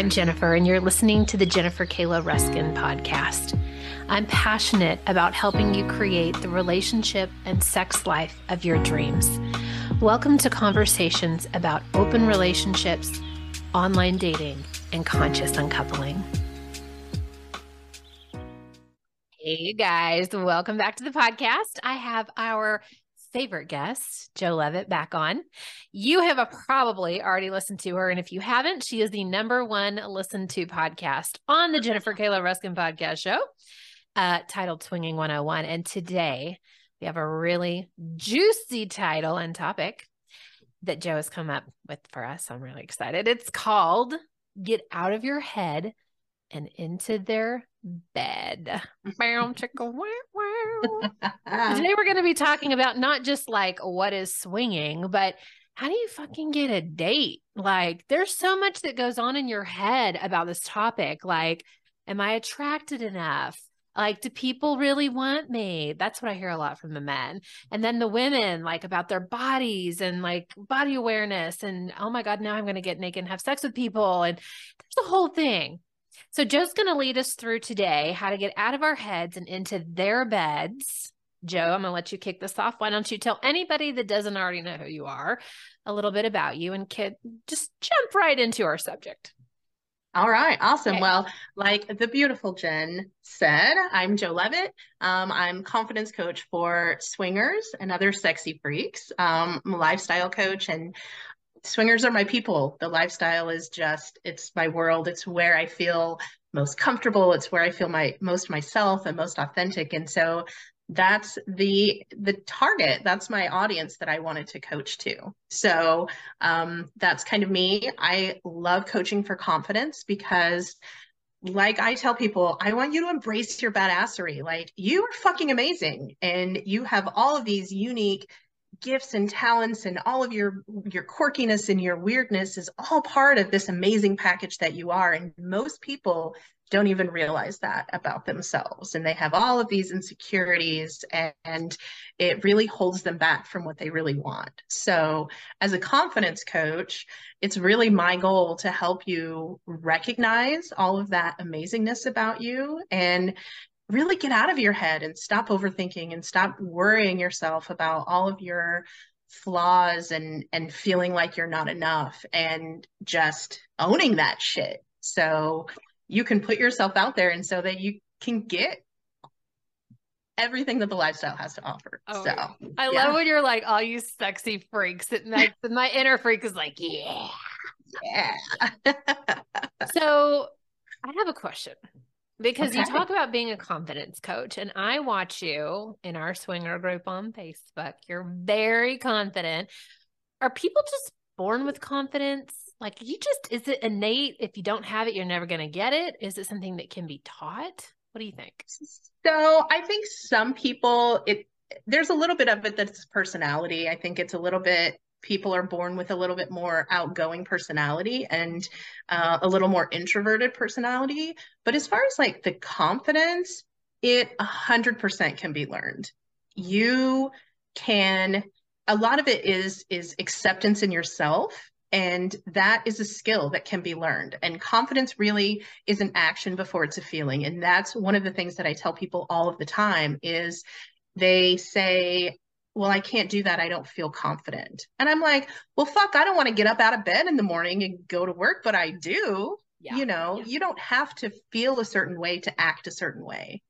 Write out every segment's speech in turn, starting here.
I'm Jennifer, and you're listening to the Jennifer Kayla Ruskin podcast. I'm passionate about helping you create the relationship and sex life of your dreams. Welcome to conversations about open relationships, online dating, and conscious uncoupling. Hey guys, welcome back to the podcast. I have our favorite guest, Jo Levitt, back on. You have probably already listened to her. And if you haven't, she is the number one listened to podcast on the Jennifer Kayla Ruskin podcast show uh, titled Swinging 101. And today we have a really juicy title and topic that Jo has come up with for us. I'm really excited. It's called Get Out of Your Head and Into Their bed. Today we're going to be talking about not just like what is swinging, but how do you fucking get a date? Like there's so much that goes on in your head about this topic. Like, am I attracted enough? Like, do people really want me? That's what I hear a lot from the men. And then the women, like about their bodies and like body awareness. And oh my God, now I'm going to get naked and have sex with people. And there's a whole thing. So, Jo's going to lead us through today how to get out of our heads and into their beds. Jo, I'm going to let you kick this off. Why don't you tell anybody that doesn't already know who you are a little bit about you and kid, just jump right into our subject. All right, awesome. Okay. Well, like the beautiful Jen said, I'm Jo Levitt. Um, I'm confidence coach for swingers and other sexy freaks. Um, I'm a lifestyle coach, and swingers are my people. The lifestyle is just, it's my world. It's where I feel most comfortable. It's where I feel my most myself and most authentic. And so that's the the target that's my audience that i wanted to coach to so um, that's kind of me i love coaching for confidence because like i tell people i want you to embrace your badassery like you are fucking amazing and you have all of these unique gifts and talents and all of your your quirkiness and your weirdness is all part of this amazing package that you are. And most people don't even realize that about themselves. And they have all of these insecurities and, and it really holds them back from what they really want. So as a confidence coach it's really my goal to help you recognize all of that amazingness about you and really get out of your head and stop overthinking and stop worrying yourself about all of your flaws and and feeling like you're not enough and just owning that shit so you can put yourself out there and so that you can get everything that the lifestyle has to offer. Oh, so I yeah. love when you're like all you sexy freaks and my, my inner freak is like, yeah. Yeah. so I have a question because okay. you talk about being a confidence coach and I watch you in our swinger group on Facebook. You're very confident. Are people just born with confidence? Like you just is it innate? If you don't have it, you're never going to get it. Is it something that can be taught? What do you think? So I think some people it there's a little bit of it that's personality. I think it's a little bit people are born with a little bit more outgoing personality and uh, a little more introverted personality. But as far as like the confidence, it a hundred percent can be learned. You can. A lot of it is is acceptance in yourself and that is a skill that can be learned. And confidence really is an action before it's a feeling. And that's one of the things that I tell people all of the time is they say, well, I can't do that. I don't feel confident. And I'm like, well, fuck, I don't want to get up out of bed in the morning and go to work, but I do. Yeah. You know, yeah. you don't have to feel a certain way to act a certain way.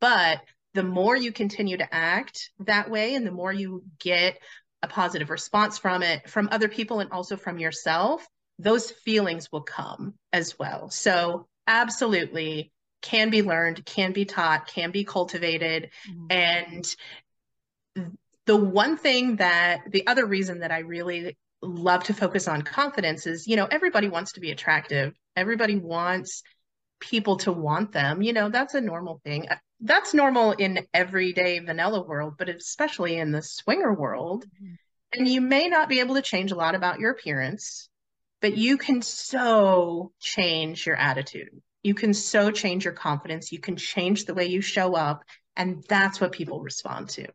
But the more you continue to act that way and the more you get a positive response from it from other people and also from yourself those feelings will come as well so absolutely can be learned can be taught can be cultivated mm-hmm. and the one thing that the other reason that i really love to focus on confidence is you know everybody wants to be attractive everybody wants people to want them you know that's a normal thing that's normal in everyday vanilla world, but especially in the swinger world. Mm-hmm. And you may not be able to change a lot about your appearance, but you can so change your attitude. You can so change your confidence. You can change the way you show up. And that's what people respond to.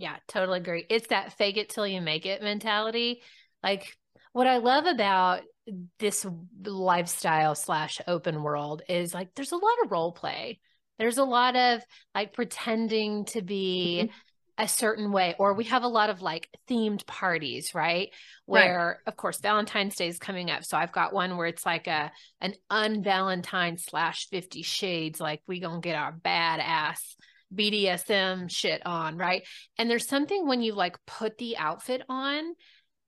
Yeah, totally agree. It's that fake it till you make it mentality. Like what I love about this lifestyle slash open world is like there's a lot of role play. There's a lot of like pretending to be mm-hmm a certain way or we have a lot of like themed parties right where right. of course valentine's day is coming up so i've got one where it's like a an unvalentine slash 50 shades like we gonna get our badass bdsm shit on right? And there's something when you like put the outfit on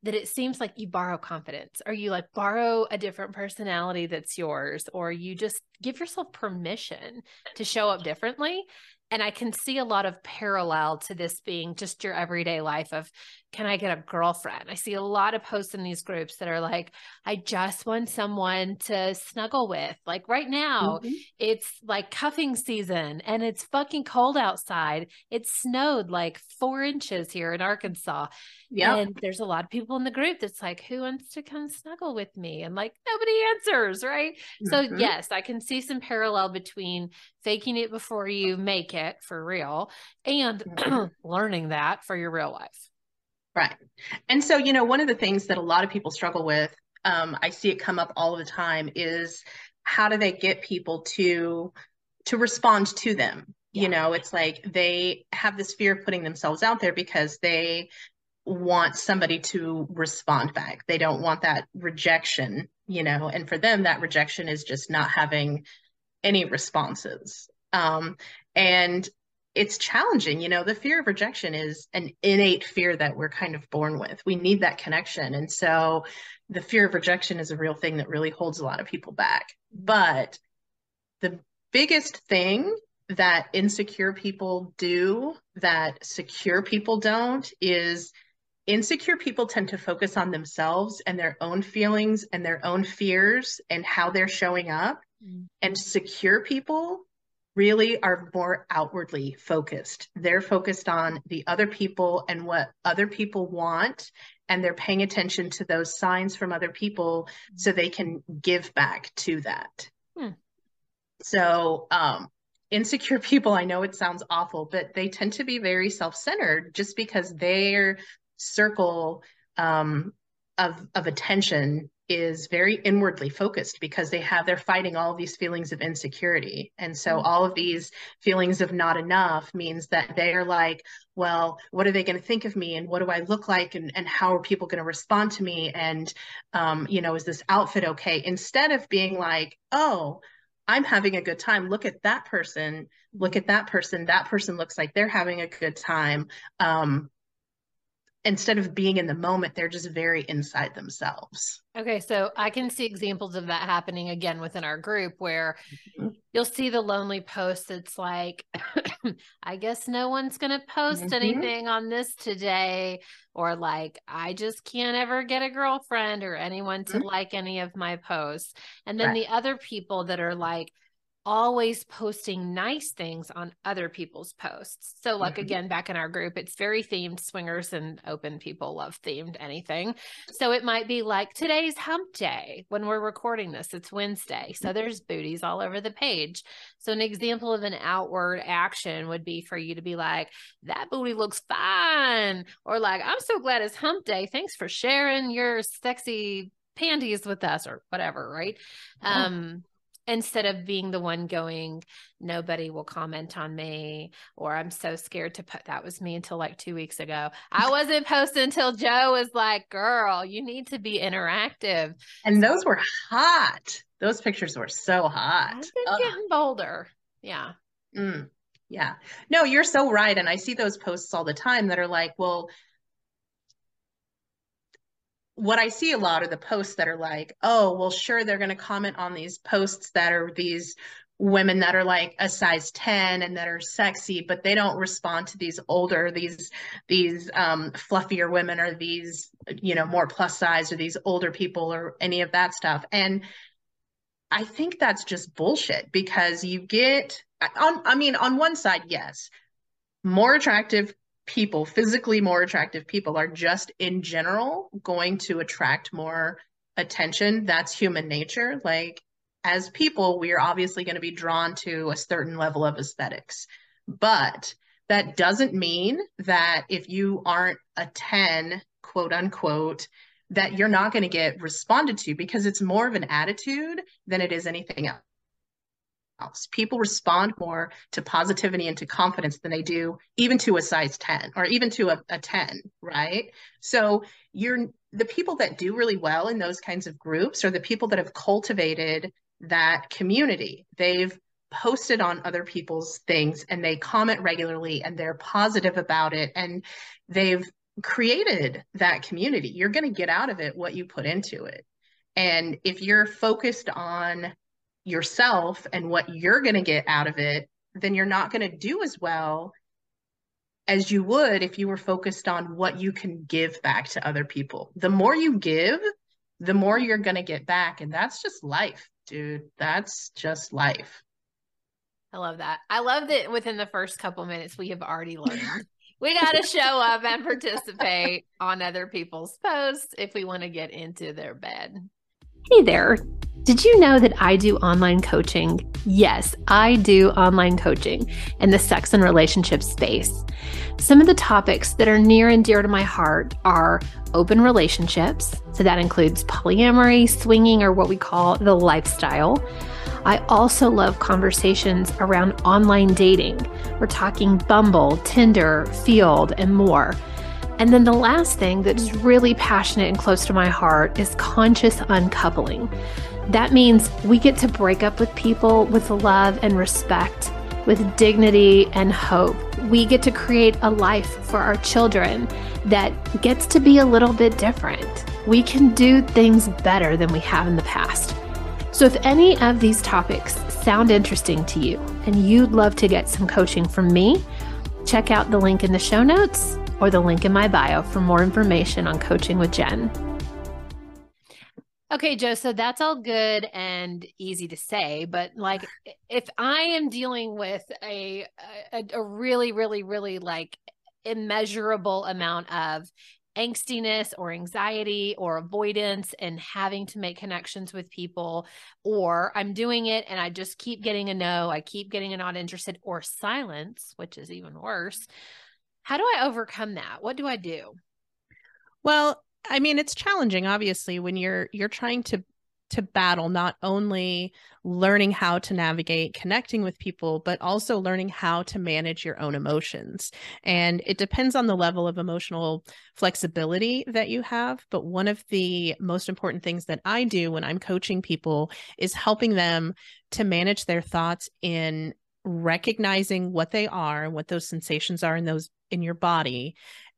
that it seems like you borrow confidence or you like borrow a different personality that's yours or you just give yourself permission to show up differently. And I can see a lot of parallel to this being just your everyday life of can I get a girlfriend? I see a lot of posts in these groups that are like, I just want someone to snuggle with. Like right now, mm-hmm. it's like cuffing season and it's fucking cold outside. It snowed like four inches here in Arkansas. Yeah. And there's a lot of people in the group that's like, who wants to come snuggle with me? And like nobody answers, right? Mm-hmm. So, yes, I can see some parallel between faking it before you make it for real and learning that for your real life. Right. And so, you know, one of the things that a lot of people struggle with, um, I see it come up all the time, is how do they get people to to respond to them? Yeah. You know, it's like they have this fear of putting themselves out there because they want somebody to respond back. They don't want that rejection, you know, and for them, that rejection is just not having any responses. Um, and it's challenging you know the fear of rejection is an innate fear that we're kind of born with. We need that connection. And so the fear of rejection is a real thing that really holds a lot of people back. But the biggest thing that insecure people do that secure people don't is insecure people tend to focus on themselves and their own feelings and their own fears and how they're showing up. Mm. and secure people really are more outwardly focused. They're focused on the other people and what other people want, and they're paying attention to those signs from other people so they can give back to that. Hmm. So, um, insecure people, I know it sounds awful, but they tend to be very self centered just because their circle um, of, of attention is very inwardly focused because they have they're fighting all these feelings of insecurity. And so mm-hmm. all of these feelings of not enough means that they're like well what are they going to think of me? And what do i look like? And, and how are people going to respond to me? And um, you know is this outfit okay? Instead of being like oh i'm having a good time. Look at that person. Look at that person. That person looks like they're having a good time. Um, instead of being in the moment, they're just very inside themselves. Okay, so I can see examples of that happening again within our group where mm-hmm. you'll see the lonely post. It's like, I guess no one's going to post mm-hmm. anything on this today, or like, I just can't ever get a girlfriend or anyone to mm-hmm. like any of my posts. And then right. the other people that are like, always posting nice things on other people's posts. So, like mm-hmm. again, back in our group, it's very themed swingers and open people love themed anything. So, it might be like today's hump day when we're recording this, it's Wednesday. So, there's booties all over the page. So, an example of an outward action would be for you to be like, that booty looks fine. Or like, I'm so glad it's hump day. Thanks for sharing your sexy panties with us or whatever, right? Um, instead of being the one going nobody will comment on me or i'm so scared to put that was me until like two weeks ago. I wasn't posting until jo was like girl you need to be interactive. And those were hot. Those pictures were so hot. I've been getting bolder. Yeah. Mm, yeah. No you're so right and i see those posts all the time that are like well what I see a lot are the posts that are like, oh, well, sure, they're going to comment on these posts that are these women that are like a size 10 and that are sexy but they don't respond to these older these these um fluffier women or these you know more plus size or these older people or any of that stuff. And i think that's just bullshit because you get on i mean on one side yes more attractive people, physically more attractive people, are just in general going to attract more attention. That's human nature. Like, as people, we are obviously going to be drawn to a certain level of aesthetics. But that doesn't mean that if you aren't a 10, quote unquote, that you're not going to get responded to because it's more of an attitude than it is anything else else. People respond more to positivity and to confidence than they do even to a size 10 or even to a, a 10, right? So you're the people that do really well in those kinds of groups are the people that have cultivated that community. They've posted on other people's things and they comment regularly and they're positive about it and they've created that community. You're going to get out of it what you put into it. And if you're focused on yourself and what you're going to get out of it, then you're not going to do as well as you would if you were focused on what you can give back to other people. The more you give, the more you're going to get back. And that's just life, dude. That's just life. I love that. I love that within the first couple minutes, we have already learned. we got to show up and participate on other people's posts if we want to get into their bed. Hey there. Did you know that I do online coaching? Yes, I do online coaching in the sex and relationship space. Some of the topics that are near and dear to my heart are open relationships. So that includes polyamory, swinging, or what we call the lifestyle. I also love conversations around online dating. We're talking Bumble, Tinder, Feeld, and more. And then the last thing that is really passionate and close to my heart is conscious uncoupling. That means we get to break up with people with love and respect, with dignity and hope. We get to create a life for our children that gets to be a little bit different. We can do things better than we have in the past. So, if any of these topics sound interesting to you and you'd love to get some coaching from me, check out the link in the show notes or the link in my bio for more information on coaching with Jen. Okay, Jo, so that's all good and easy to say, but like if I am dealing with a a, a really really really like immeasurable amount of angstiness or anxiety or avoidance and having to make connections with people or I'm doing it and I just keep getting a no, I keep getting a not interested or silence, which is even worse. How do I overcome that? What do I do? Well, I mean, it's challenging obviously when you're you're trying to to battle not only learning how to navigate connecting with people but also learning how to manage your own emotions. And it depends on the level of emotional flexibility that you have but one of the most important things that I do when I'm coaching people is helping them to manage their thoughts in recognizing what they are and what those sensations are in those in your body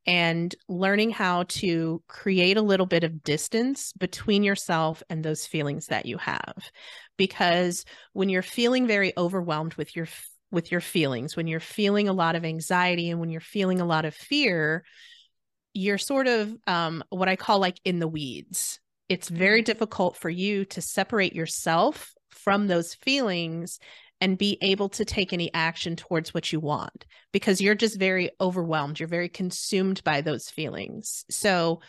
and learning how to create a little bit of distance between yourself and those feelings that you have because when you're feeling very overwhelmed with your with your feelings when you're feeling a lot of anxiety and when you're feeling a lot of fear you're sort of um, what i call like in the weeds it's very mm-hmm. difficult for you to separate yourself from those feelings and be able to take any action towards what you want because you're just very overwhelmed. You're very consumed by those feelings. So,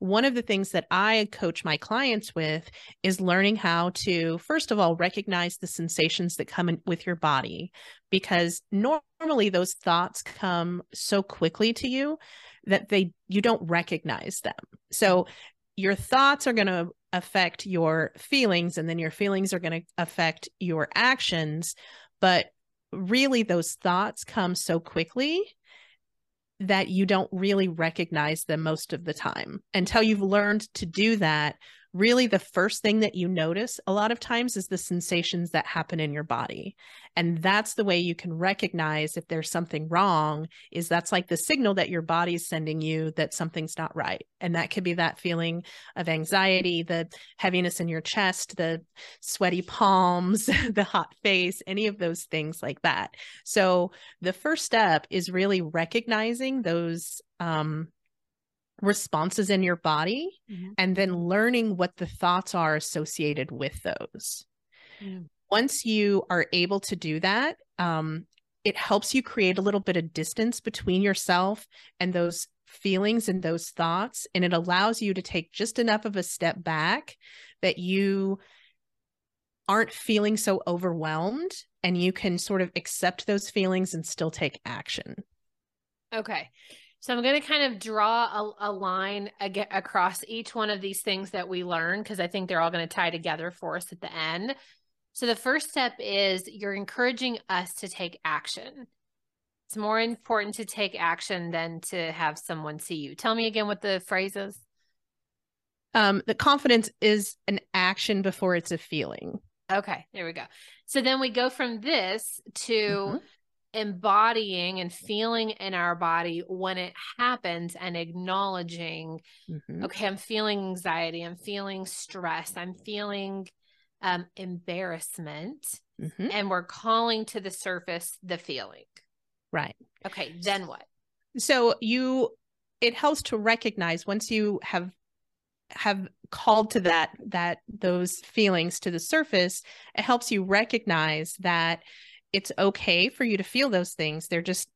one of the things that I coach my clients with is learning how to, first of all, recognize the sensations that come in with your body, because normally those thoughts come so quickly to you that they you don't recognize them. So your thoughts are going to affect your feelings and then your feelings are going to affect your actions. But really those thoughts come so quickly that you don't really recognize them most of the time until you've learned to do that really the first thing that you notice a lot of times is the sensations that happen in your body. And that's the way you can recognize if there's something wrong is that's like the signal that your body's sending you that something's not right. And that could be that feeling of anxiety the heaviness in your chest the sweaty palms the hot face any of those things like that. So the first step is really recognizing those um, responses in your body mm-hmm. and then learning what the thoughts are associated with those. Mm. Once you are able to do that, um, it helps you create a little bit of distance between yourself and those feelings and those thoughts. And it allows you to take just enough of a step back that you aren't feeling so overwhelmed and you can sort of accept those feelings and still take action. Okay. So I'm going to kind of draw a, a line ag- across each one of these things that we learn because I think they're all going to tie together for us at the end. So the first step is you're encouraging us to take action. It's more important to take action than to have someone see you. Tell me again what the phrase is. Um, the confidence is an action before it's a feeling. Okay, there we go. So then we go from this to mm-hmm. Embodying and feeling in our body when it happens and acknowledging, mm-hmm. okay, I'm feeling anxiety, I'm feeling stress, I'm feeling um, embarrassment, mm-hmm. and we're calling to the surface the feeling. Right. Okay, then what? So you, it helps to recognize once you have have called to that that those feelings to the surface it helps you recognize that it's okay for you to feel those things. They're just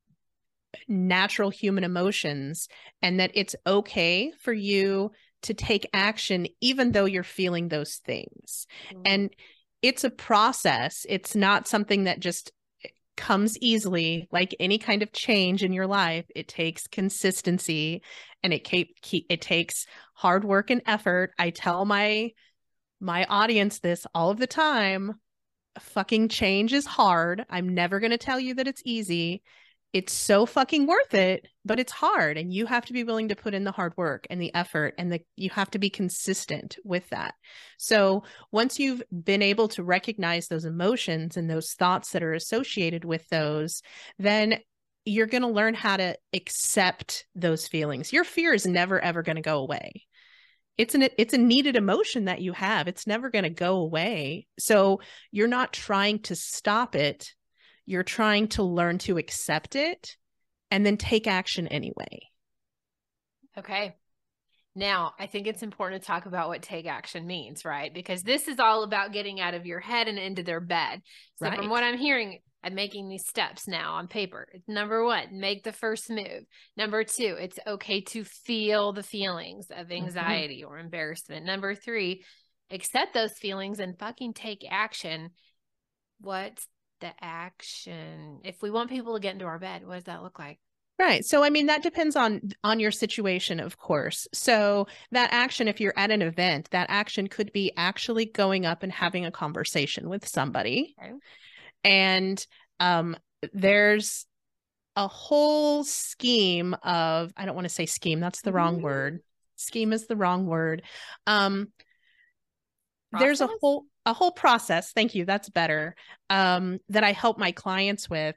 natural human emotions and that it's okay for you to take action even though you're feeling those things. Mm-hmm. and it's a process. It's not something that just comes easily like any kind of change in your life. It takes consistency and it keep, keep it takes hard work and effort. I tell my my audience this all of the time fucking change is hard i'm never going to tell you that it's easy it's so fucking worth it, but it's hard and you have to be willing to put in the hard work and the effort and the you have to be consistent with that. So, once you've been able to recognize those emotions and those thoughts that are associated with those, then you're going to learn how to accept those feelings. Your fear is never ever going to go away. It's an it's a needed emotion that you have. It's never going to go away. So, you're not trying to stop it you're trying to learn to accept it and then take action anyway. Okay. Now, I think it's important to talk about what take action means, right? Because this is all about getting out of your head and into their bed. So, right. from what I'm hearing, I'm making these steps now on paper. Number one, make the first move. Number two, it's okay to feel the feelings of mm-hmm. anxiety mm-hmm. or embarrassment. Number three, accept those feelings and fucking take action. What's the action if we want people to get into our bed what does that look like right so i mean that depends on on your situation of course so that action if you're at an event that action could be actually going up and having a conversation with somebody okay. And um there's a whole scheme of i don't want to say scheme that's the mm-hmm. wrong word. Scheme is the wrong word. Um there's a whole a whole process thank you that's better um, that i help my clients with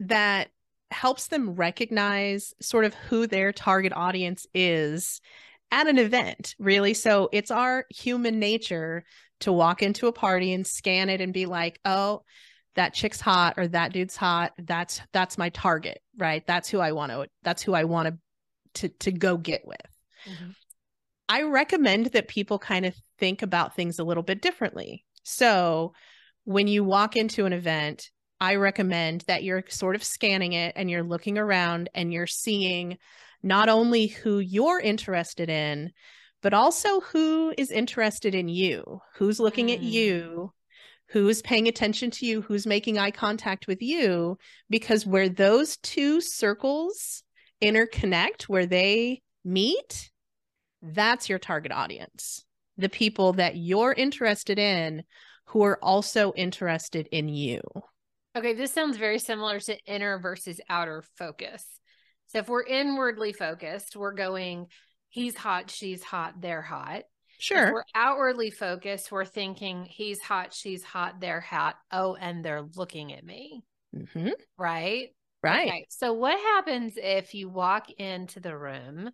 that helps them recognize sort of who their target audience is at an event really so it's our human nature to walk into a party and scan it and be like oh that chick's hot or that dude's hot that's that's my target right that's who i want to that's who i want to to go get with mm-hmm. I recommend that people kind of think about things a little bit differently. So when you walk into an event, I recommend that you're sort of scanning it and you're looking around and you're seeing not only who you're interested in, but also who is interested in you, who's looking mm. at you, who's paying attention to you, who's making eye contact with you, because where those two circles interconnect, where they meet, that's your target audience. The people that you're interested in who are also interested in you. Okay, this sounds very similar to inner versus outer focus. So if we're inwardly focused, we're going, he's hot, she's hot, they're hot. Sure. If we're outwardly focused, we're thinking, he's hot, she's hot, they're hot. Oh, and they're looking at me. Mm-hmm. Right? Right. Okay. So what happens if you walk into the room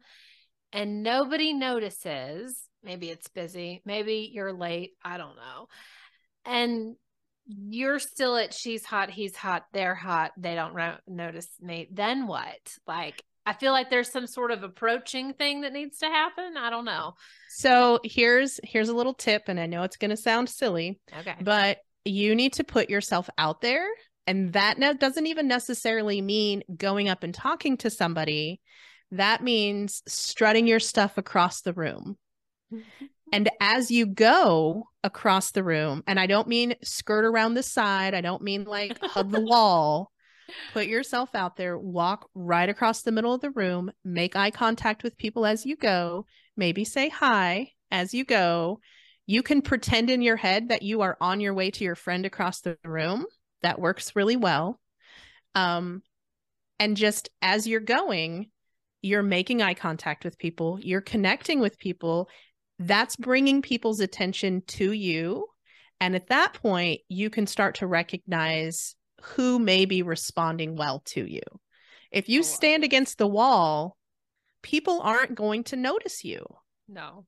and nobody notices, maybe it's busy, maybe you're late, I don't know. And you're still at she's hot, he's hot, they're hot, they don't ro- notice me. Then what? Like, I feel like there's some sort of approaching thing that needs to happen. I don't know. So here's here's a little tip, and I know it's going to sound silly, okay, but you need to put yourself out there, and that doesn't even necessarily mean going up and talking to somebody that means strutting your stuff across the room. Mm-hmm. And as you go across the room, and I don't mean skirt around the side, I don't mean like hug the wall, Put yourself out there, walk right across the middle of the room, make eye contact with people as you go, maybe say hi as you go. You can pretend in your head that you are on your way to your friend across the room. That works really well. Um, and just as you're going, you're making eye contact with people, you're connecting with people. That's bringing people's attention to you. And at that point, you can start to recognize who may be responding well to you. If you oh, stand against the wall, people aren't going to notice you. No.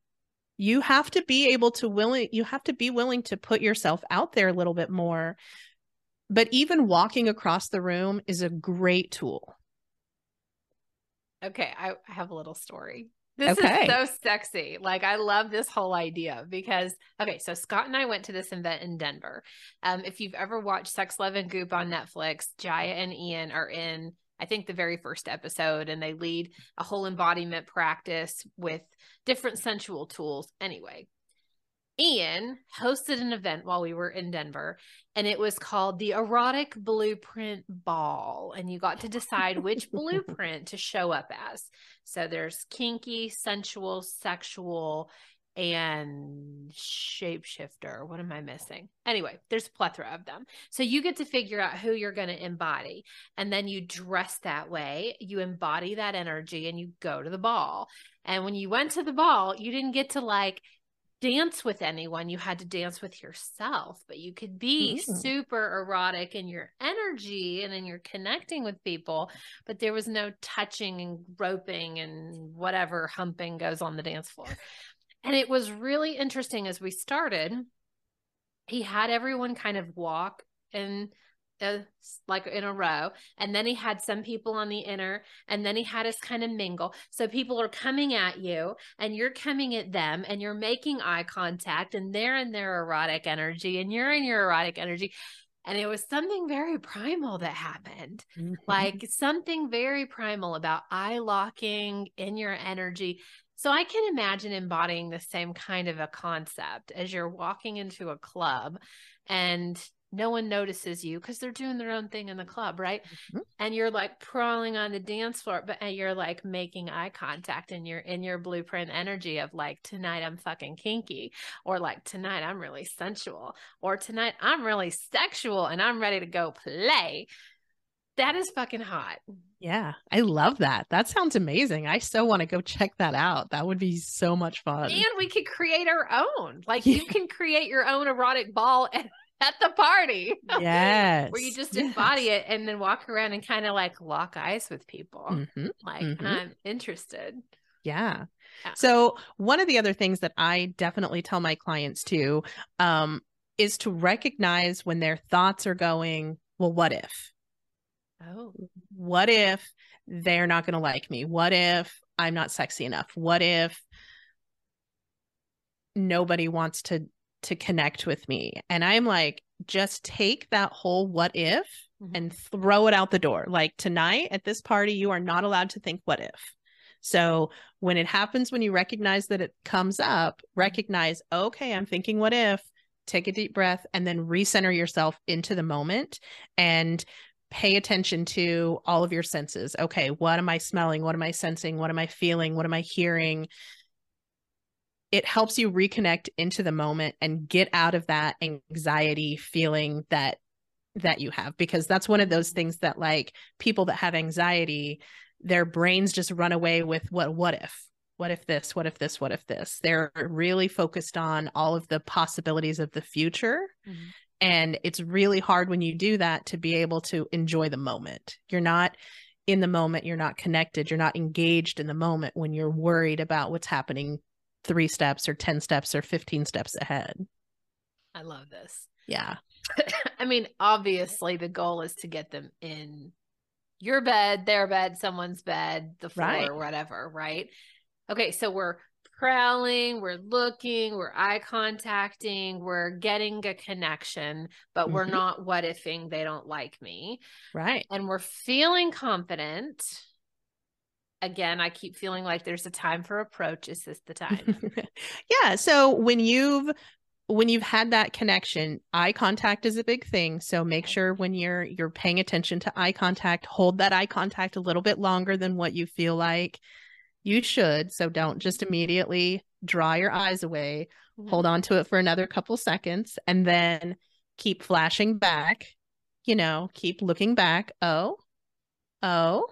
You have to be able to willing you have to be willing to put yourself out there a little bit more. But even walking across the room is a great tool. Okay, I have a little story. This Okay. is so sexy. Like I love this whole idea because okay, so Scott and I went to this event in Denver. Um, if you've ever watched Sex, Love, and Goop on Netflix, Jaiya and Ian are in, I think, the very first episode, and they lead a whole embodiment practice with different sensual tools. Anyway, Ian hosted an event while we were in Denver, and it was called the Erotic Blueprint Ball. And you got to decide which blueprint to show up as. So there's kinky, sensual, sexual, and shapeshifter. What am I missing? Anyway, there's a plethora of them. So you get to figure out who you're going to embody. And then you dress that way, you embody that energy, and you go to the ball. And when you went to the ball, you didn't get to like dance with anyone. You had to dance with yourself, but you could be Mm. super erotic in your energy and in your connecting with people, but there was no touching and groping and whatever humping goes on the dance floor. And it was really interesting as we started. He had everyone kind of walk in a, like in a row, and then he had some people on the inner, and then he had us kind of mingle. So people are coming at you, and you're coming at them, and you're making eye contact, and they're in their erotic energy, and you're in your erotic energy. And it was something very primal that happened Mhm. like something very primal about eye locking in your energy. So I can imagine embodying the same kind of a concept as you're walking into a club and no one notices you because they're doing their own thing in the club, right? Mhm. And you're like crawling on the dance floor, but and you're like making eye contact and you're in your blueprint energy of like tonight I'm fucking kinky or like tonight I'm really sensual or tonight I'm really sexual and I'm ready to go play. That is fucking hot. Yeah, I love that. That sounds amazing. I so want to go check that out. That would be so much fun. And we could create our own. Like you can create your own erotic ball at, at the party. yes. Where you just yes. embody it and then walk around and kind of like lock eyes with people. Mhm. Like, mhm. I'm interested. Yeah. Yeah. So one of the other things that I definitely tell my clients too um, is to recognize when their thoughts are going, well, what if? Oh, What if they're not going to like me? What if I'm not sexy enough? What if nobody wants to to connect with me? And I'm like, just take that whole what if Mhm. and throw it out the door. Like tonight at this party, you are not allowed to think what if. So when it happens, when you recognize that it comes up, recognize, okay, I'm thinking what if, take a deep breath, and then recenter yourself into the moment and pay attention to all of your senses. Okay, what am I smelling? What am I sensing? What am I feeling? What am I hearing? It helps you reconnect into the moment and get out of that anxiety feeling that that you have because that's one of those things that like people that have anxiety their brains just run away with what what if? What if this? What if this? What if this? They're really focused on all of the possibilities of the future Mhm. and it's really hard when you do that to be able to enjoy the moment. You're not in the moment you're not connected you're not engaged in the moment when you're worried about what's happening 3 steps or 10 steps or 15 steps ahead I love this. yeah I mean, obviously, the goal is to get them in your bed, their bed, someone's bed, the floor, Right. whatever, right? Okay, so we're prowling, we're looking, we're eye contacting, we're getting a connection, but we're Mhm. not what ifing they don't like me. right And we're feeling confident. Again, I keep feeling like there's a time for approach. Is this the time? yeah. So when you've when you've had that connection, eye contact is a big thing. So make sure when you're you're paying attention to eye contact, hold that eye contact a little bit longer than what you feel like you should. So don't just immediately draw your eyes away. Mm-hmm. Hold on to it for another couple seconds and then keep flashing back. You know, keep looking back. Oh. Oh.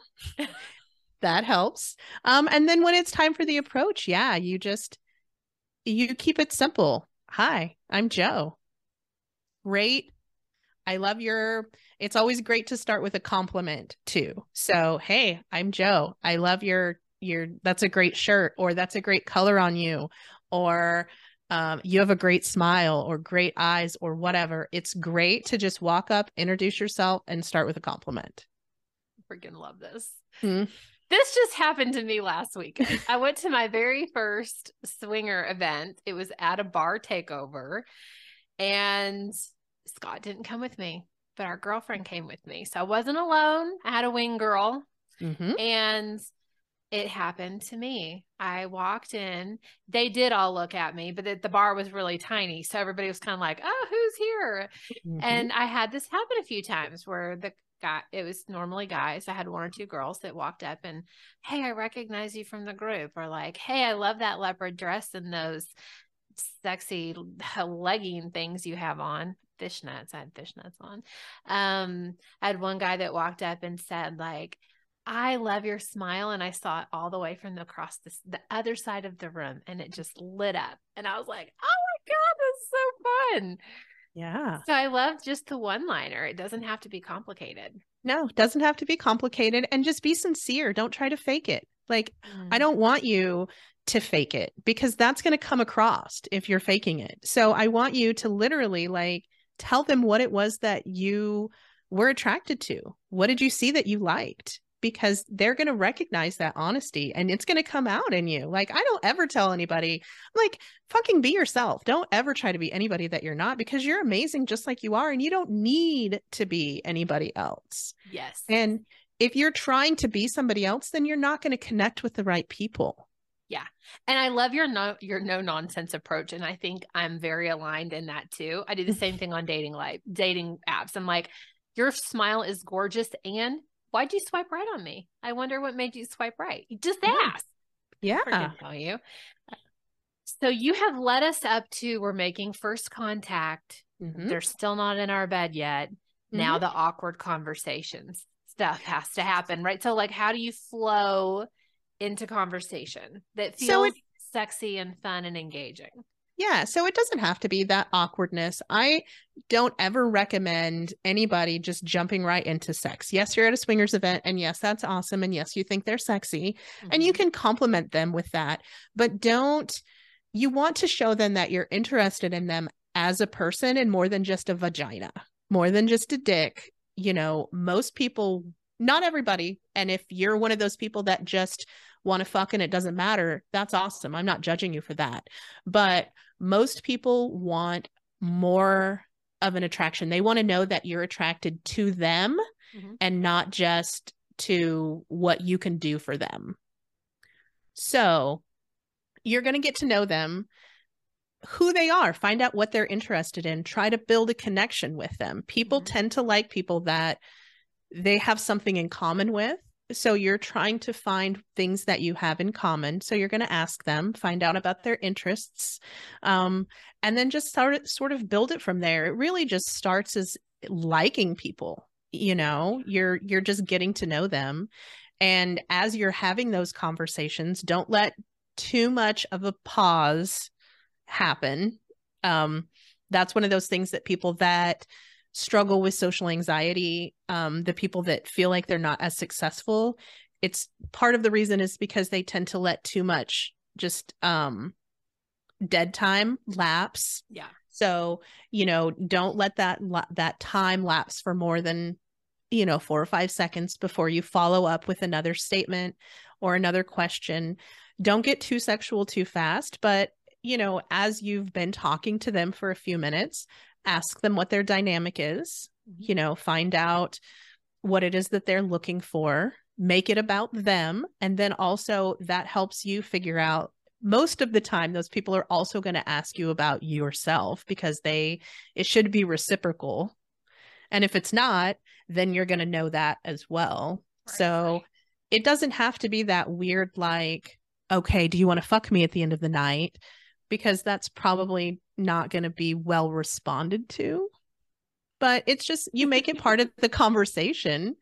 That helps. Um and then when it's time for the approach, yeah, you just you keep it simple Hi, I'm Jo. Great. I love your it's always great to start with a compliment too. So, hey, I'm Jo. I love your your that's a great shirt or that's a great color on you or um, you have a great smile or great eyes or whatever. It's great to just walk up, introduce yourself, and start with a compliment. Freaking love this. Mm-hmm. This just happened to me last week. I went to my very first swinger event. It was at a bar takeover, and Scott didn't come with me, but our girlfriend came with me. So I wasn't alone. I had a wing girl, mm-hmm. and it happened to me. I walked in. They did all look at me, but the, the bar was really tiny. So everybody was kind of like, oh, who's here? Mm-hmm. And I had this happen a few times where the guy it was normally guys i had one or two girls that walked up and hey i recognize you from the group or like hey i love that leopard dress and those sexy legging things you have on fishnets i had fishnets on um i had one guy that walked up and said like I love your smile. And I saw it all the way from across the, the other side of the room and it just lit up. And I was like, oh my God, that's so fun. Yeah. So I love just the one liner. It doesn't have to be complicated. No, doesn't have to be complicated and just be sincere. Don't try to fake it. Like, mm. I don't want you to fake it because that's going to come across if you're faking it. So I want you to literally like tell them what it was that you were attracted to. What did you see that you liked? Because they're going to recognize that honesty and it's going to come out in you. Like, I don't ever tell anybody, like, fucking be yourself. Don't ever try to be anybody that you're not because you're amazing just like you are and you don't need to be anybody else. Yes. And if you're trying to be somebody else, then you're not going to connect with the right people. Yeah. And I love your no your no nonsense approach and I think I'm very aligned in that too. I do the same thing on dating life, dating apps. I'm like your smile is gorgeous and why'd you swipe right on me? I wonder what made you swipe right. Just ask. Yeah. I tell you. So you have led us up to we're making first contact. Mm-hmm. They're still not in our bed yet. Mm-hmm. Now the awkward conversations stuff has to happen, right? So like how do you flow into conversation that feels so it, sexy and fun and engaging? Yeah, so it doesn't have to be that awkwardness. I don't ever recommend anybody just jumping right into sex. Yes, you're at a swingers event, and yes, that's awesome. And yes, you think they're sexy, mm-hmm. and you mm-hmm. can compliment them with that. But don't, you want to show them that you're interested in them as a person and more than just a vagina, more than just a dick. You know, most people, not everybody. And if you're one of those people that just want to fuck and it doesn't matter, that's awesome. I'm not judging you for that. But most people want more of an attraction. They want to know that you're attracted to them mm-hmm. and not just to what you can do for them. So you're going to get to know them, who they are, find out what they're interested in, try to build a connection with them. People mm-hmm. tend to like people that they have something in common with so you're trying to find things that you have in common. So you're going to ask them, find out about their interests, um, and then just start sort of build it from there. It really just starts as liking people. You know, you're you're just getting to know them, and as you're having those conversations, don't let too much of a pause happen. Um, that's one of those things that people that struggle with social anxiety, um, the people that feel like they're not as successful, it's part of the reason is because they tend to let too much just um dead time lapse. Yeah. So, you know, don't let that that time lapse for more than you know, 4 or 5 seconds before you follow up with another statement or another question. Don't get too sexual too fast, but you know, as you've been talking to them for a few minutes, ask them what their dynamic is, mm-hmm. you know, find out what it is that they're looking for, make it about them. And then also that helps you figure out most of the time those people are also going to ask you about yourself because they it should be reciprocal and if it's not then you're going to know that as well right, so right. it doesn't have to be that weird like okay do you want to fuck me at the end of the night because that's probably not going to be well responded to but it's just you make it part of the conversation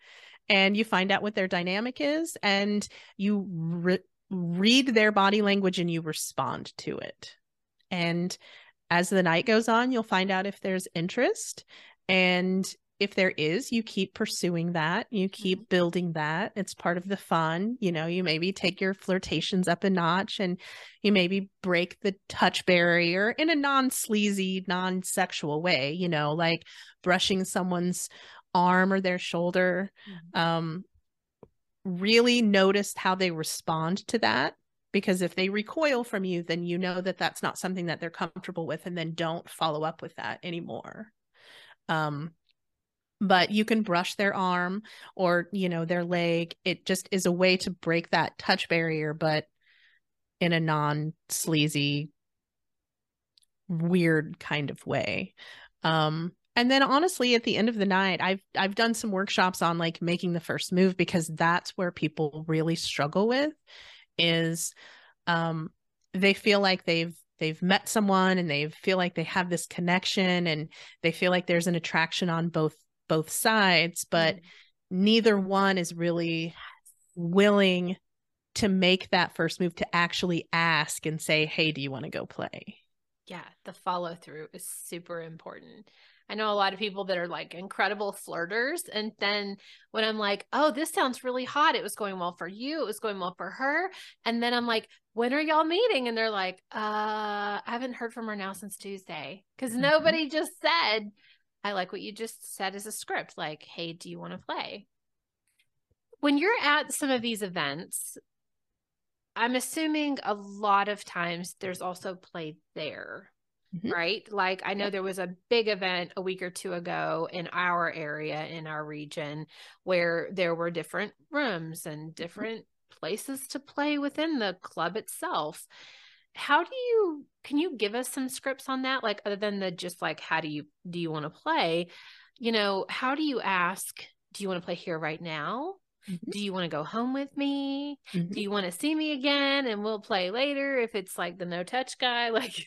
and you find out what their dynamic is and you re- read their body language and you respond to it. And as the night goes on, you'll find out if there's interest. And if there is, you keep pursuing that, you keep mm-hmm. building that. It's part of the fun. You know, you maybe take your flirtations up a notch and you maybe break the touch barrier in a non sleazy, non sexual way, you know, like brushing someone's arm or their shoulder. Mm-hmm. Um, really notice how they respond to that because if they recoil from you then you know that that's not something that they're comfortable with and then don't follow up with that anymore um but you can brush their arm or you know their leg. It just is a way to break that touch barrier but in a non sleazy weird kind of way. Um and then honestly at the end of the night i've i've done some workshops on like making the first move because that's where people really struggle with is um they feel like they've they've met someone and they feel like they have this connection and they feel like there's an attraction on both both sides but mm-hmm. neither one is really willing to make that first move to actually ask and say hey do you want to go play yeah the follow through is super important I know a lot of people that are like incredible flirters. And then when I'm like, oh, this sounds really hot, it was going well for you, it was going well for her. And then I'm like, when are y'all meeting? And they're like, uh, I haven't heard from her now since Tuesday. because mm-hmm. nobody just said, I like what you just said as a script. Like, hey, do you want to play? When you're at some of these events, I'm assuming a lot of times there's also play there mm-hmm. right? Like I know there was a big event a week or two ago in our area, in our region, where there were different rooms and mm-hmm. different places to play within the club itself. How do you can you give us some scripts on that? Like other than the just like how do you do you want to play? You know, how do you ask, do you want to play here right now? Mm-hmm. Do you want to go home with me? Mm-hmm. Do you want to see me again and we'll play later if it's like the no touch guy? Like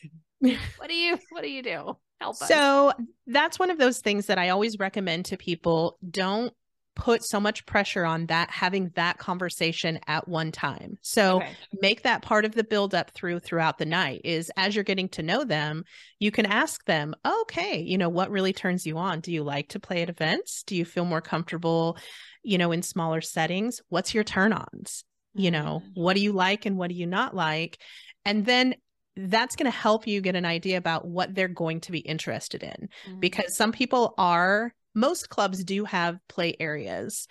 what do you what do you do? Help us. So that's one of those things that I always recommend to people. Don't put so much pressure on that having that conversation at one time. So okay. make that part of the build up through throughout the night is as you're getting to know them, you can ask them, "Okay, you know, what really turns you on? Do you like to play at events? Do you feel more comfortable, you know, in smaller settings? What's your turn-ons? You know, mm-hmm. what do you like and what do you not like?" And then that's going to help you get an idea about what they're going to be interested in mm-hmm. because some people are most clubs do have play areas.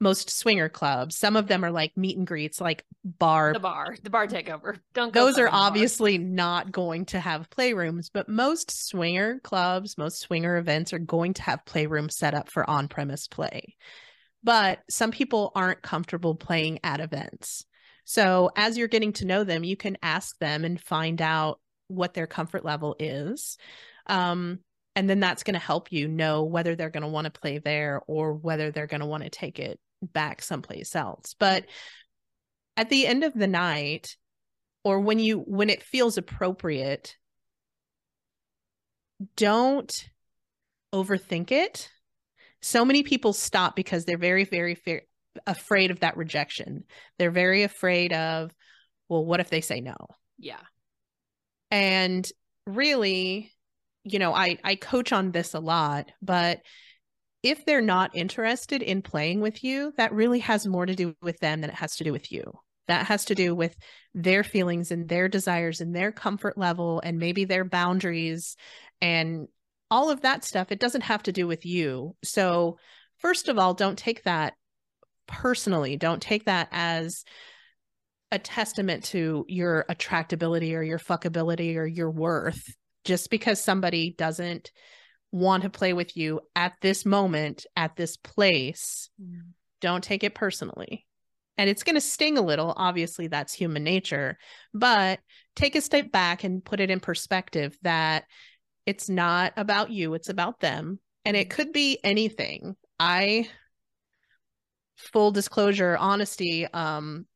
Most swinger clubs some of them are like meet and greets like bar. The bar the bar takeover. Don't go those are obviously not going to have playrooms but most swinger clubs most swinger events are going to have playrooms set up for on-premise play. But some people aren't comfortable playing at events. So as you're getting to know them, you can ask them and find out what their comfort level is. Um, and then that's going to help you know whether they're going to want to play there or whether they're going to want to take it back someplace else. But at the end of the night, or when you when it feels appropriate, don't overthink it. So many people stop because they're very, very afraid of that rejection. They're very afraid of, well, what if they say no? Yeah. And really, you know, I I coach on this a lot, but if they're not interested in playing with you, that really has more to do with them than it has to do with you. That has to do with their feelings and their desires and their comfort level and maybe their boundaries and all of that stuff. It doesn't have to do with you. So, first of all, don't take that personally. Don't take that as a testament to your attractability or your fuckability or your worth. Just because somebody doesn't want to play with you at this moment, at this place, mm. don't take it personally. and it's going to sting a little. Obviously, that's human nature, but take a step back and put it in perspective that it's not about you, it's about them. And it could be anything. I, full disclosure, honesty, um,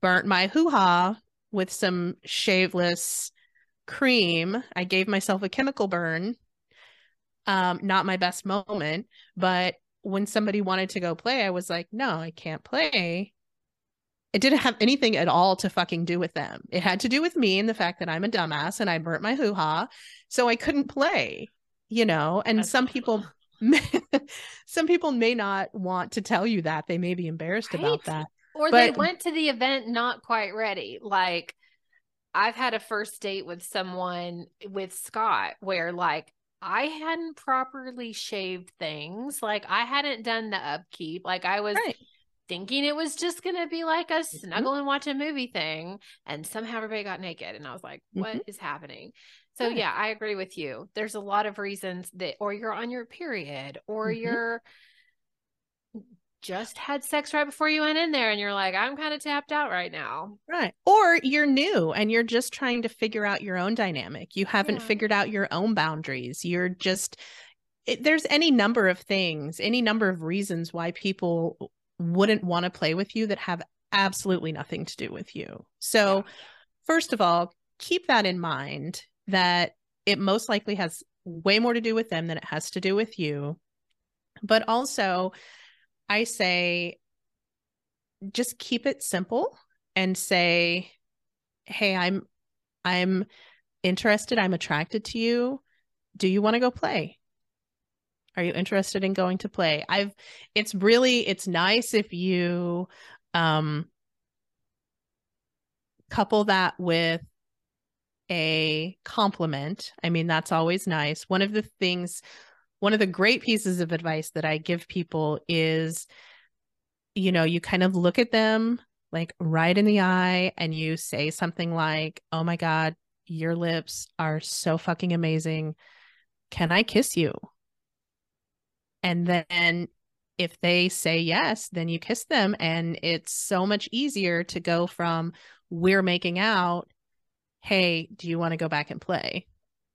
burnt my hoo ha with some shaveless cream. I gave myself a chemical burn. Um, not my best moment, but when somebody wanted to go play, I was like, no, I can't play. It didn't have anything at all to fucking do with them. It had to do with me and the fact that I'm a dumbass and I burnt my hoo ha. So I couldn't play, you know, and That's some people. some people may not want to tell you that they may be embarrassed right? about that or but, they went to the event not quite ready like i've had a first date with someone with scott where like I hadn't properly shaved things. Like I hadn't done the upkeep. Like I was right. thinking it was just gonna be like a mm-hmm. snuggle and watch a movie thing. And somehow everybody got naked. And I was like, "What mm-hmm. is happening? So right. yeah, I agree with you. There's a lot of reasons that or you're on your period or mm-hmm. you're just had sex right before you went in there and you're like i'm kind of tapped out right now. Right. Or you're new and you're just trying to figure out your own dynamic. You haven't yeah. figured out your own boundaries. You're just it, there's any number of things any number of reasons why people wouldn't want to play with you that have absolutely nothing to do with you. So yeah. first of all keep that in mind that it most likely has way more to do with them than it has to do with you. But also I say just keep it simple and say, "Hey, I'm I'm interested, I'm attracted to you. Do you want to go play?" Are you interested in going to play? I've it's really it's nice if you um couple that with a compliment. I mean, that's always nice. One of the things one of the great pieces of advice that I give people is you know, you kind of look at them like right in the eye and you say something like, "Oh my god, your lips are so fucking amazing. Can I kiss you?" And then if they say yes, then you kiss them and it's so much easier to go from we're making out, "Hey, do you want to go back and play?"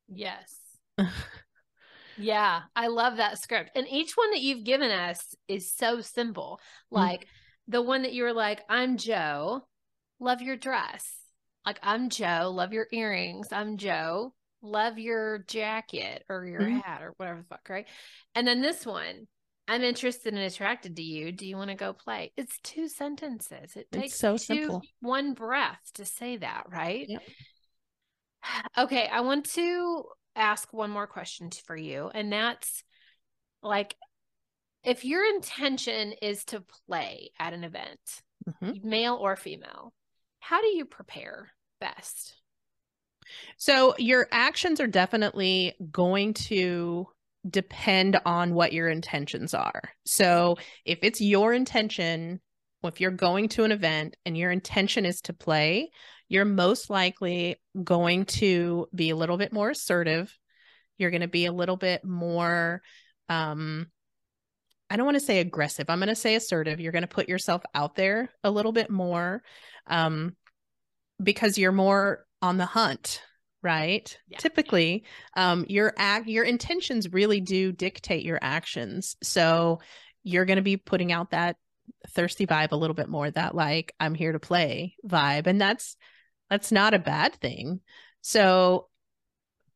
Yes. Yeah, I love that script. And each one that you've given us is so simple. Mm. Like mm-hmm. the one that you were like, I'm Jo, love your dress. Like, I'm Jo, love your earrings. I'm Jo, love your jacket or your mm-hmm. hat or whatever the fuck, right? And then this one, I'm interested and attracted to you. Do you want to go play? It's two sentences. It takes it's so two, simple. one breath to say that, right? Yep. Okay, I want to ask one more question for you, and that's like if your intention is to play at an event, mm-hmm. male or female, how do you prepare best? So, your actions are definitely going to depend on what your intentions are. So, if it's your intention, if you're going to an event and your intention is to play, you're most likely going to be a little bit more assertive. You're going to be a little bit more um I don't want to say aggressive. I'm going to say assertive. You're going to put yourself out there a little bit more um because you're more on the hunt, right? Yeah. Typically, um your act your intentions really do dictate your actions. So you're going to be putting out that thirsty vibe a little bit more that like I'm here to play vibe and that's that's not a bad thing. So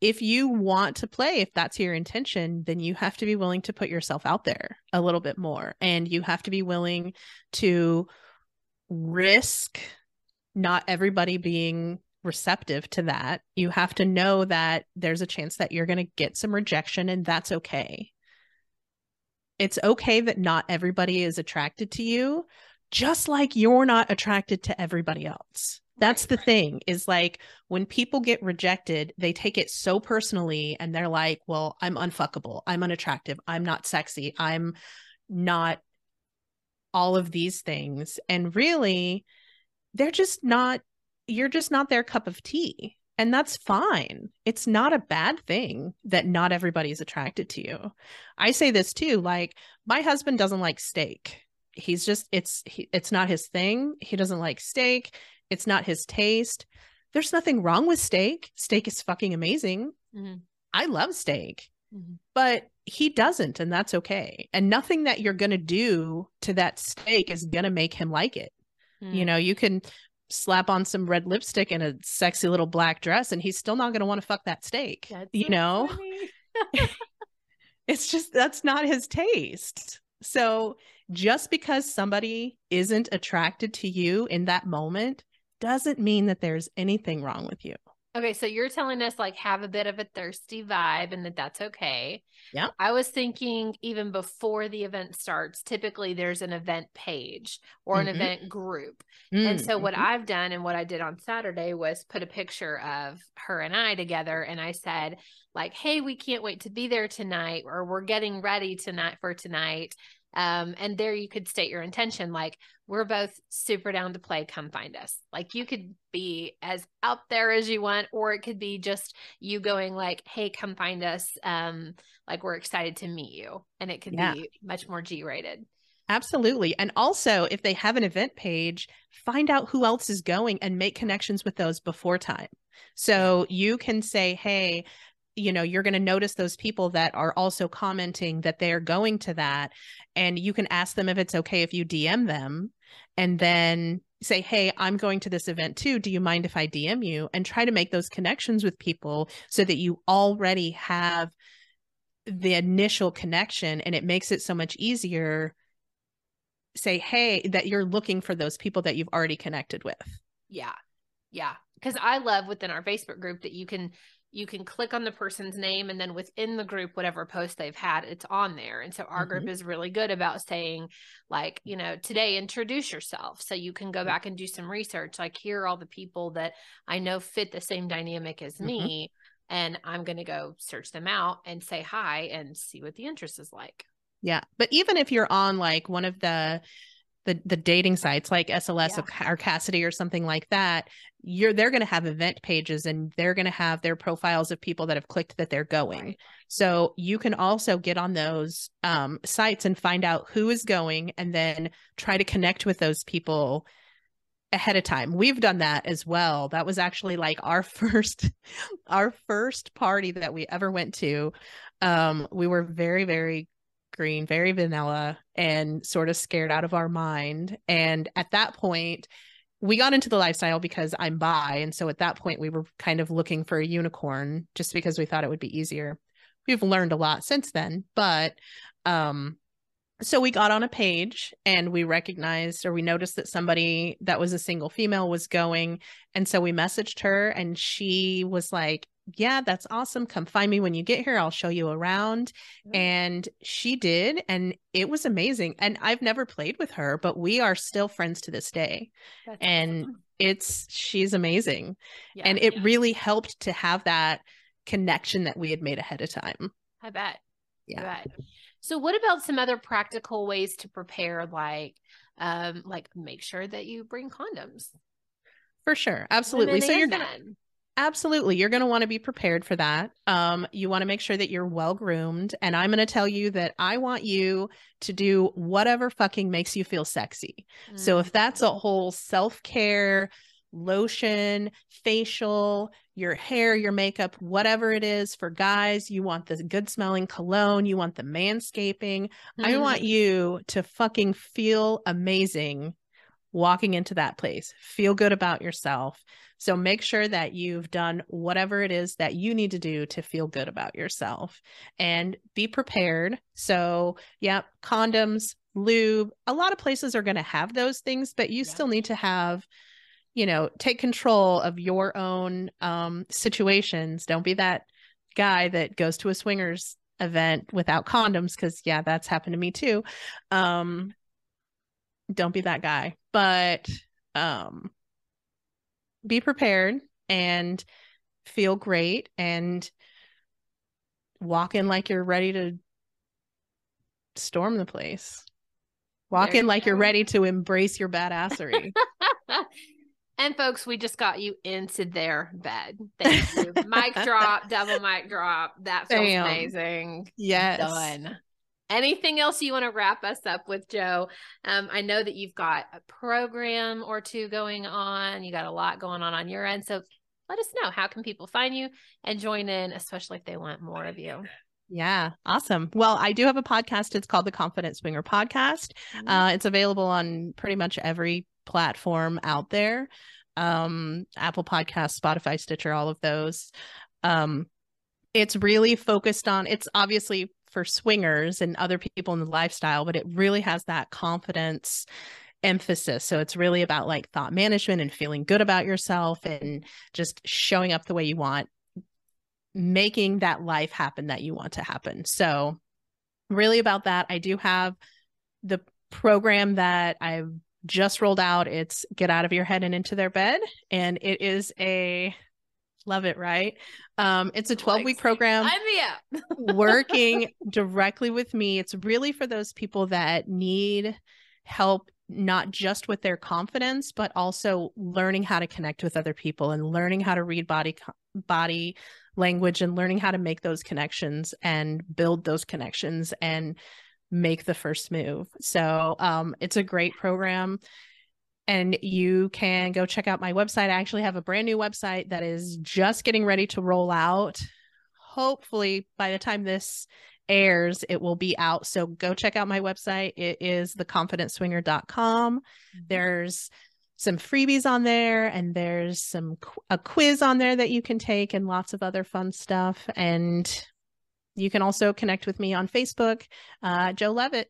if you want to play, if that's your intention, then you have to be willing to put yourself out there a little bit more. And you have to be willing to risk not everybody being receptive to that. You have to know that there's a chance that you're going to get some rejection, and that's okay. It's okay that not everybody is attracted to you, just like you're not attracted to everybody else. That's the thing is like when people get rejected, they take it so personally and they're like, well, I'm unfuckable. I'm unattractive. I'm not sexy. I'm not all of these things. And really, they're just not, you're just not their cup of tea. And that's fine. It's not a bad thing that not everybody is attracted to you. I say this too like, my husband doesn't like steak he's just it's he, it's not his thing. He doesn't like steak. It's not his taste. There's nothing wrong with steak. Steak is fucking amazing. Mm-hmm. I love steak. Mm-hmm. But he doesn't and that's okay. And nothing that you're going to do to that steak is going to make him like it. Mm. You know, you can slap on some red lipstick and a sexy little black dress and he's still not going to want to fuck that steak. That's you so know? it's just that's not his taste. So just because somebody isn't attracted to you in that moment doesn't mean that there's anything wrong with you. Okay, so you're telling us like have a bit of a thirsty vibe and that that's okay. Yeah. I was thinking even before the event starts, typically there's an event page or an Mhm. event group. And so what Mhm. I've done and what I did on Saturday was put a picture of her and I together and I said like, "Hey, we can't wait to be there tonight or we're getting ready tonight for tonight." Um and there you could state your intention like we're both super down to play come find us. Like you could be as out there as you want or it could be just you going like, "Hey, come find us." Um like we're excited to meet you and it could Yeah. be much more G-rated. Absolutely. And also, if they have an event page, find out who else is going and make connections with those before time. So you can say, hey, you know, you're going to notice those people that are also commenting that they're going to that. And you can ask them if it's okay if you DM them and then say, hey, I'm going to this event too. Do you mind if I DM you? And try to make those connections with people so that you already have the initial connection and it makes it so much easier say hey that you're looking for those people that you've already connected with Yeah. Yeah. Because I love within our Facebook group that you can you can click on the person's name and then within the group, whatever post they've had, it's on there. And so our group is really good about saying, like, you know, today introduce yourself. So you can go back and do some research. Like, here are all the people that I know fit the same dynamic as Mhm. me. And I'm going to go search them out and say hi and see what the interest is like. yeah but even if you're on like one of the the, the dating sites like SLS Yeah. or Kasidie or something like that, you're they're going to have event pages and they're going to have their profiles of people that have clicked that they're going. Right. So you can also get on those um, sites and find out who is going and then try to connect with those people ahead of time. We've done that as well. That was actually like our first our first party that we ever went to. Um, we were very very green, very vanilla and sort of scared out of our mind. And at that point, we got into the lifestyle because I'm bi. And so at that point, we were kind of looking for a unicorn just because we thought it would be easier. We've learned a lot since then, but um so we got on a page and we recognized or we noticed that somebody that was a single female was going and so we messaged her and she was like yeah that's awesome come find me when you get here i'll show you around and she did and it was amazing and i've never played with her but we are still friends to this day That's and awesome. it's she's amazing yeah, and it yeah, really helped to have that connection that we had made ahead of time I bet. Yeah. I bet. So what about some other practical ways to prepare like um like make sure that you bring condoms? for sure absolutely Women so you're men. Absolutely. You're going to want to be prepared for that. Um, you want to make sure that you're well groomed. And I'm going to tell you that I want you to do whatever fucking makes you feel sexy. So Mm. if that's a whole self care, lotion, facial, your hair, your makeup, whatever it is for guys, you want the good smelling cologne, you want the manscaping. I Mm-hmm. want you to fucking feel amazing walking into that place. Feel good about yourself. So make sure that you've done whatever it is that you need to do to feel good about yourself and be prepared. So, yeah, condoms, lube, a lot of places are going to have those things, but you Yeah. still need to have you know, take control of your own um situations. Don't be that guy that goes to a swingers event without condoms cuz yeah, that's happened to me too. Um don't be that guy. But um be prepared and feel great and walk in like you're ready to storm the place. Walk There in you like you're ready to embrace your badassery. and folks, we just got you into their bed. Thank you. mic drop, double mic drop. That feels Bam. amazing. yes. Done. Anything else you want to wrap us up with, Jo? Um, I know that you've got a program or two going on. You got a lot going on on your end. So let us know how can people find you and join in, especially if they want more of you. Yeah, awesome. Well, I do have a podcast. It's called the Confident Swinger Podcast. Mm-hmm. Uh, it's available on pretty much every platform out there um, Apple Podcast, Spotify, Stitcher, all of those. Um, it's really focused on, it's obviously for swingers and other people in the lifestyle, but it really has that confidence emphasis. So it's really about like thought management and feeling good about yourself and just showing up the way you want, making that life happen that you want to happen. So, really about that. I do have the program that I've just rolled out. It's Get Out of Your Head and Into Their Bed. And it is a love it, right? Um, it's a 12 week program working directly with me. It's really for those people that need help not just with their confidence but also learning how to connect with other people and learning how to read body body language and learning how to make those connections and build those connections and make the first move. So um, it's a great program. And you can go check out my website. I actually have a brand new website that is just getting ready to roll out. Hopefully, by the time this airs, it will be out. So go check out my website. It is theconfidentswinger.com. Mm-hmm. There's some freebies on there and there's some a quiz on there that you can take and lots of other fun stuff and you can also connect with me on Facebook, uh, Jo Levitt.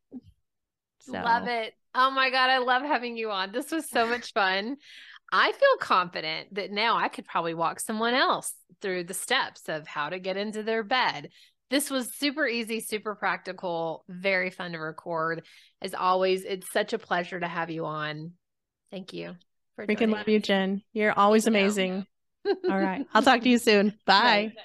So. Love it. Oh my God. I love having you on. This was so much fun. I feel confident that now I could probably walk someone else through the steps of how to get into their bed. This was super easy, super practical, very fun to record. As always, it's such a pleasure to have you on. Thank you. Freaking love you, Jen. You're always amazing. All right. I'll talk to you soon. Bye. Bye.